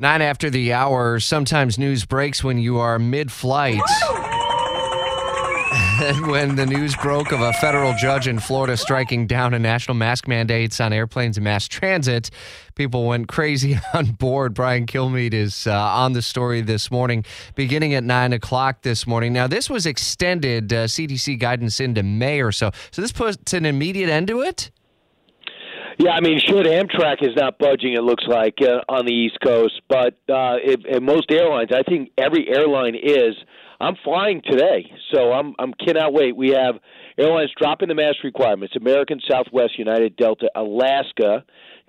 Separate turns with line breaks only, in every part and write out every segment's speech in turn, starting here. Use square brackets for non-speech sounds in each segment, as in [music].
Nine after the hour, sometimes news breaks when you are mid flight. [laughs] when the news broke of a federal judge in Florida striking down a national mask mandates on airplanes and mass transit, people went crazy [laughs] on board. Brian Kilmeade is uh, on the story this morning, beginning at 9 o'clock this morning. Now, this was extended uh, CDC guidance into May or so. So this puts an immediate end to it?
Yeah, I mean, should Amtrak is not budging, it looks like uh, on the East Coast, but uh, if, if most airlines, I think every airline is. I'm flying today, so I'm I'm cannot wait. We have airlines dropping the mask requirements: American, Southwest, United, Delta, Alaska,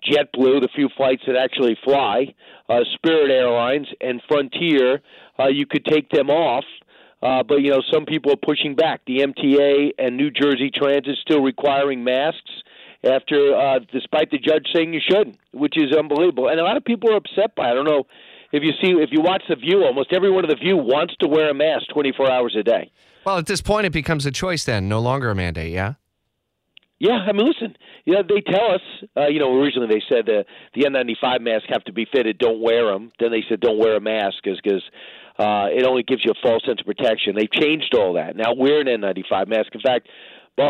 JetBlue, the few flights that actually fly, uh, Spirit Airlines, and Frontier. Uh, you could take them off. Uh, but you know, some people are pushing back. The MTA and New Jersey Transit still requiring masks after, uh, despite the judge saying you shouldn't, which is unbelievable. And a lot of people are upset by. it. I don't know if you see if you watch the View. Almost everyone of the View wants to wear a mask 24 hours a day.
Well, at this point, it becomes a choice. Then, no longer a mandate. Yeah.
Yeah, I mean, listen. You know, they tell us. Uh, you know, originally they said the the N95 masks have to be fitted. Don't wear them. Then they said don't wear a mask because uh, it only gives you a false sense of protection. They've changed all that. Now wear an N95 mask. In fact,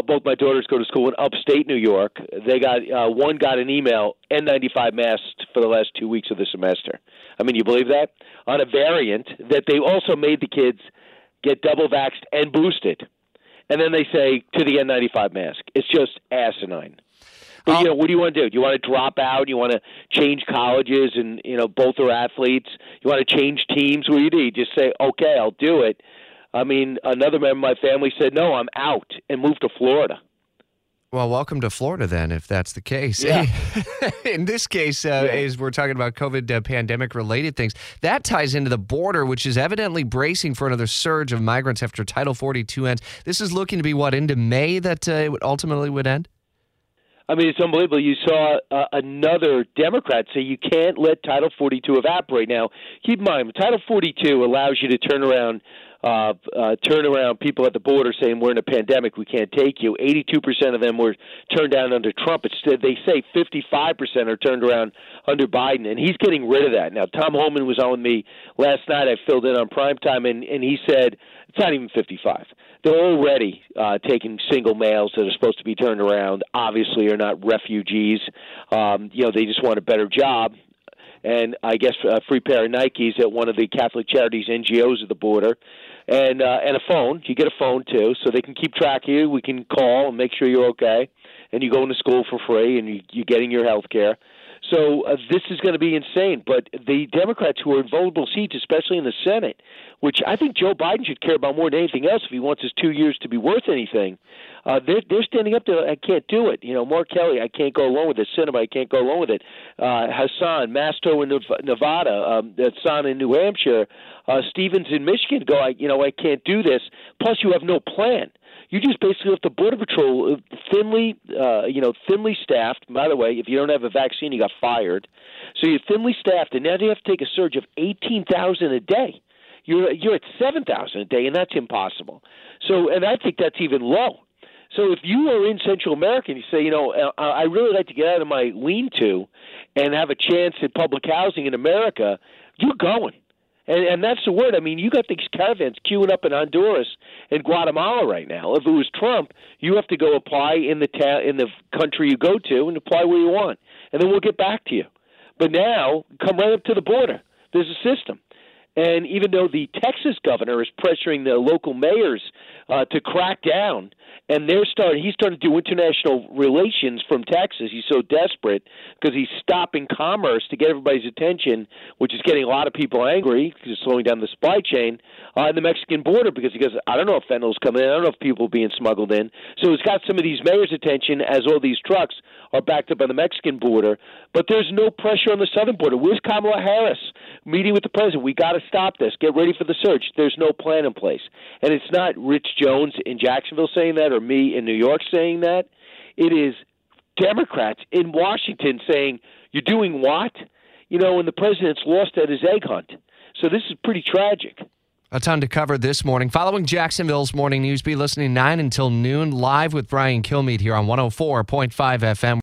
both my daughters go to school in upstate New York. They got uh, one got an email N95 masks for the last two weeks of the semester. I mean, you believe that on a variant that they also made the kids get double vaxxed and boosted, and then they say to the N95 mask. It's just asinine. But, you know, what do you want to do? Do you want to drop out? You want to change colleges, and you know both are athletes. You want to change teams? What do you do? You just say, okay, I'll do it I mean, another member of my family said, "No, I'm out," and moved to Florida.
Well, welcome to Florida then, if that's the case.
Yeah. [laughs]
In this case, uh, yeah. as we're talking about COVID uh, pandemic related things, that ties into the border, which is evidently bracing for another surge of migrants after Title 42 ends. This is looking to be what into May that uh, it ultimately would end.
I mean, it's unbelievable. You saw uh, another Democrat say you can't let Title 42 evaporate. Now, keep in mind, Title 42 allows you to turn around uh, uh, turn around people at the border saying we're in a pandemic, we can't take you. 82% of them were turned down under Trump. Instead, they say 55% are turned around under Biden, and he's getting rid of that. Now, Tom Homan was on with me last night. I filled in on primetime, and, and he said it's not even 55. They're already uh, taking single males that are supposed to be turned around. Obviously, are not refugees. Um, you know, they just want a better job and I guess a free pair of Nikes at one of the Catholic Charities NGOs at the border, and uh, and a phone. You get a phone too, so they can keep track of you. We can call and make sure you're okay, and you go into school for free, and you, you're getting your health care. So uh, this is going to be insane. But the Democrats who are in vulnerable seats, especially in the Senate, which I think Joe Biden should care about more than anything else if he wants his two years to be worth anything, uh, they're they're standing up to I can't do it. You know, Mark Kelly, I can't go along with it. Sinema, I can't go along with it. Uh, Hassan, Masto in Nevada, um, Hassan in New Hampshire, uh, Stevens in Michigan go. I you know I can't do this. Plus, you have no plan you just basically left the border patrol uh, thinly, uh, you know, thinly staffed. By the way, if you don't have a vaccine, you got fired. So you're thinly staffed, and now you have to take a surge of eighteen thousand a day. You're you're at seven thousand a day, and that's impossible. So, and I think that's even low. So if you are in Central America and you say, you know, uh, I really like to get out of my lean-to and have a chance at public housing in America, you're going. And, and that's the word. I mean, you got these caravans queuing up in Honduras and Guatemala right now. If it was Trump, you have to go apply in the ta- in the country you go to and apply where you want, and then we'll get back to you. But now, come right up to the border. There's a system. And even though the Texas governor is pressuring the local mayors uh, to crack down, and they're starting, he's starting to do international relations from Texas. He's so desperate because he's stopping commerce to get everybody's attention, which is getting a lot of people angry because it's slowing down the supply chain uh, the Mexican border. Because he goes, I don't know if fentanyl's coming in, I don't know if people are being smuggled in. So it's got some of these mayors' attention as all these trucks are backed up on the Mexican border. But there's no pressure on the southern border. Where's Kamala Harris meeting with the president? We got to stop this. Get ready for the surge. There's no plan in place, and it's not Rich Jones in Jacksonville saying that or me in New York saying that. It is Democrats in Washington saying, "You're doing what?" You know, and the president's lost at his egg hunt. So this is pretty tragic.
A ton to cover this morning. Following Jacksonville's morning news, be listening 9 until noon live with Brian Kilmeade here on 104.5 FM.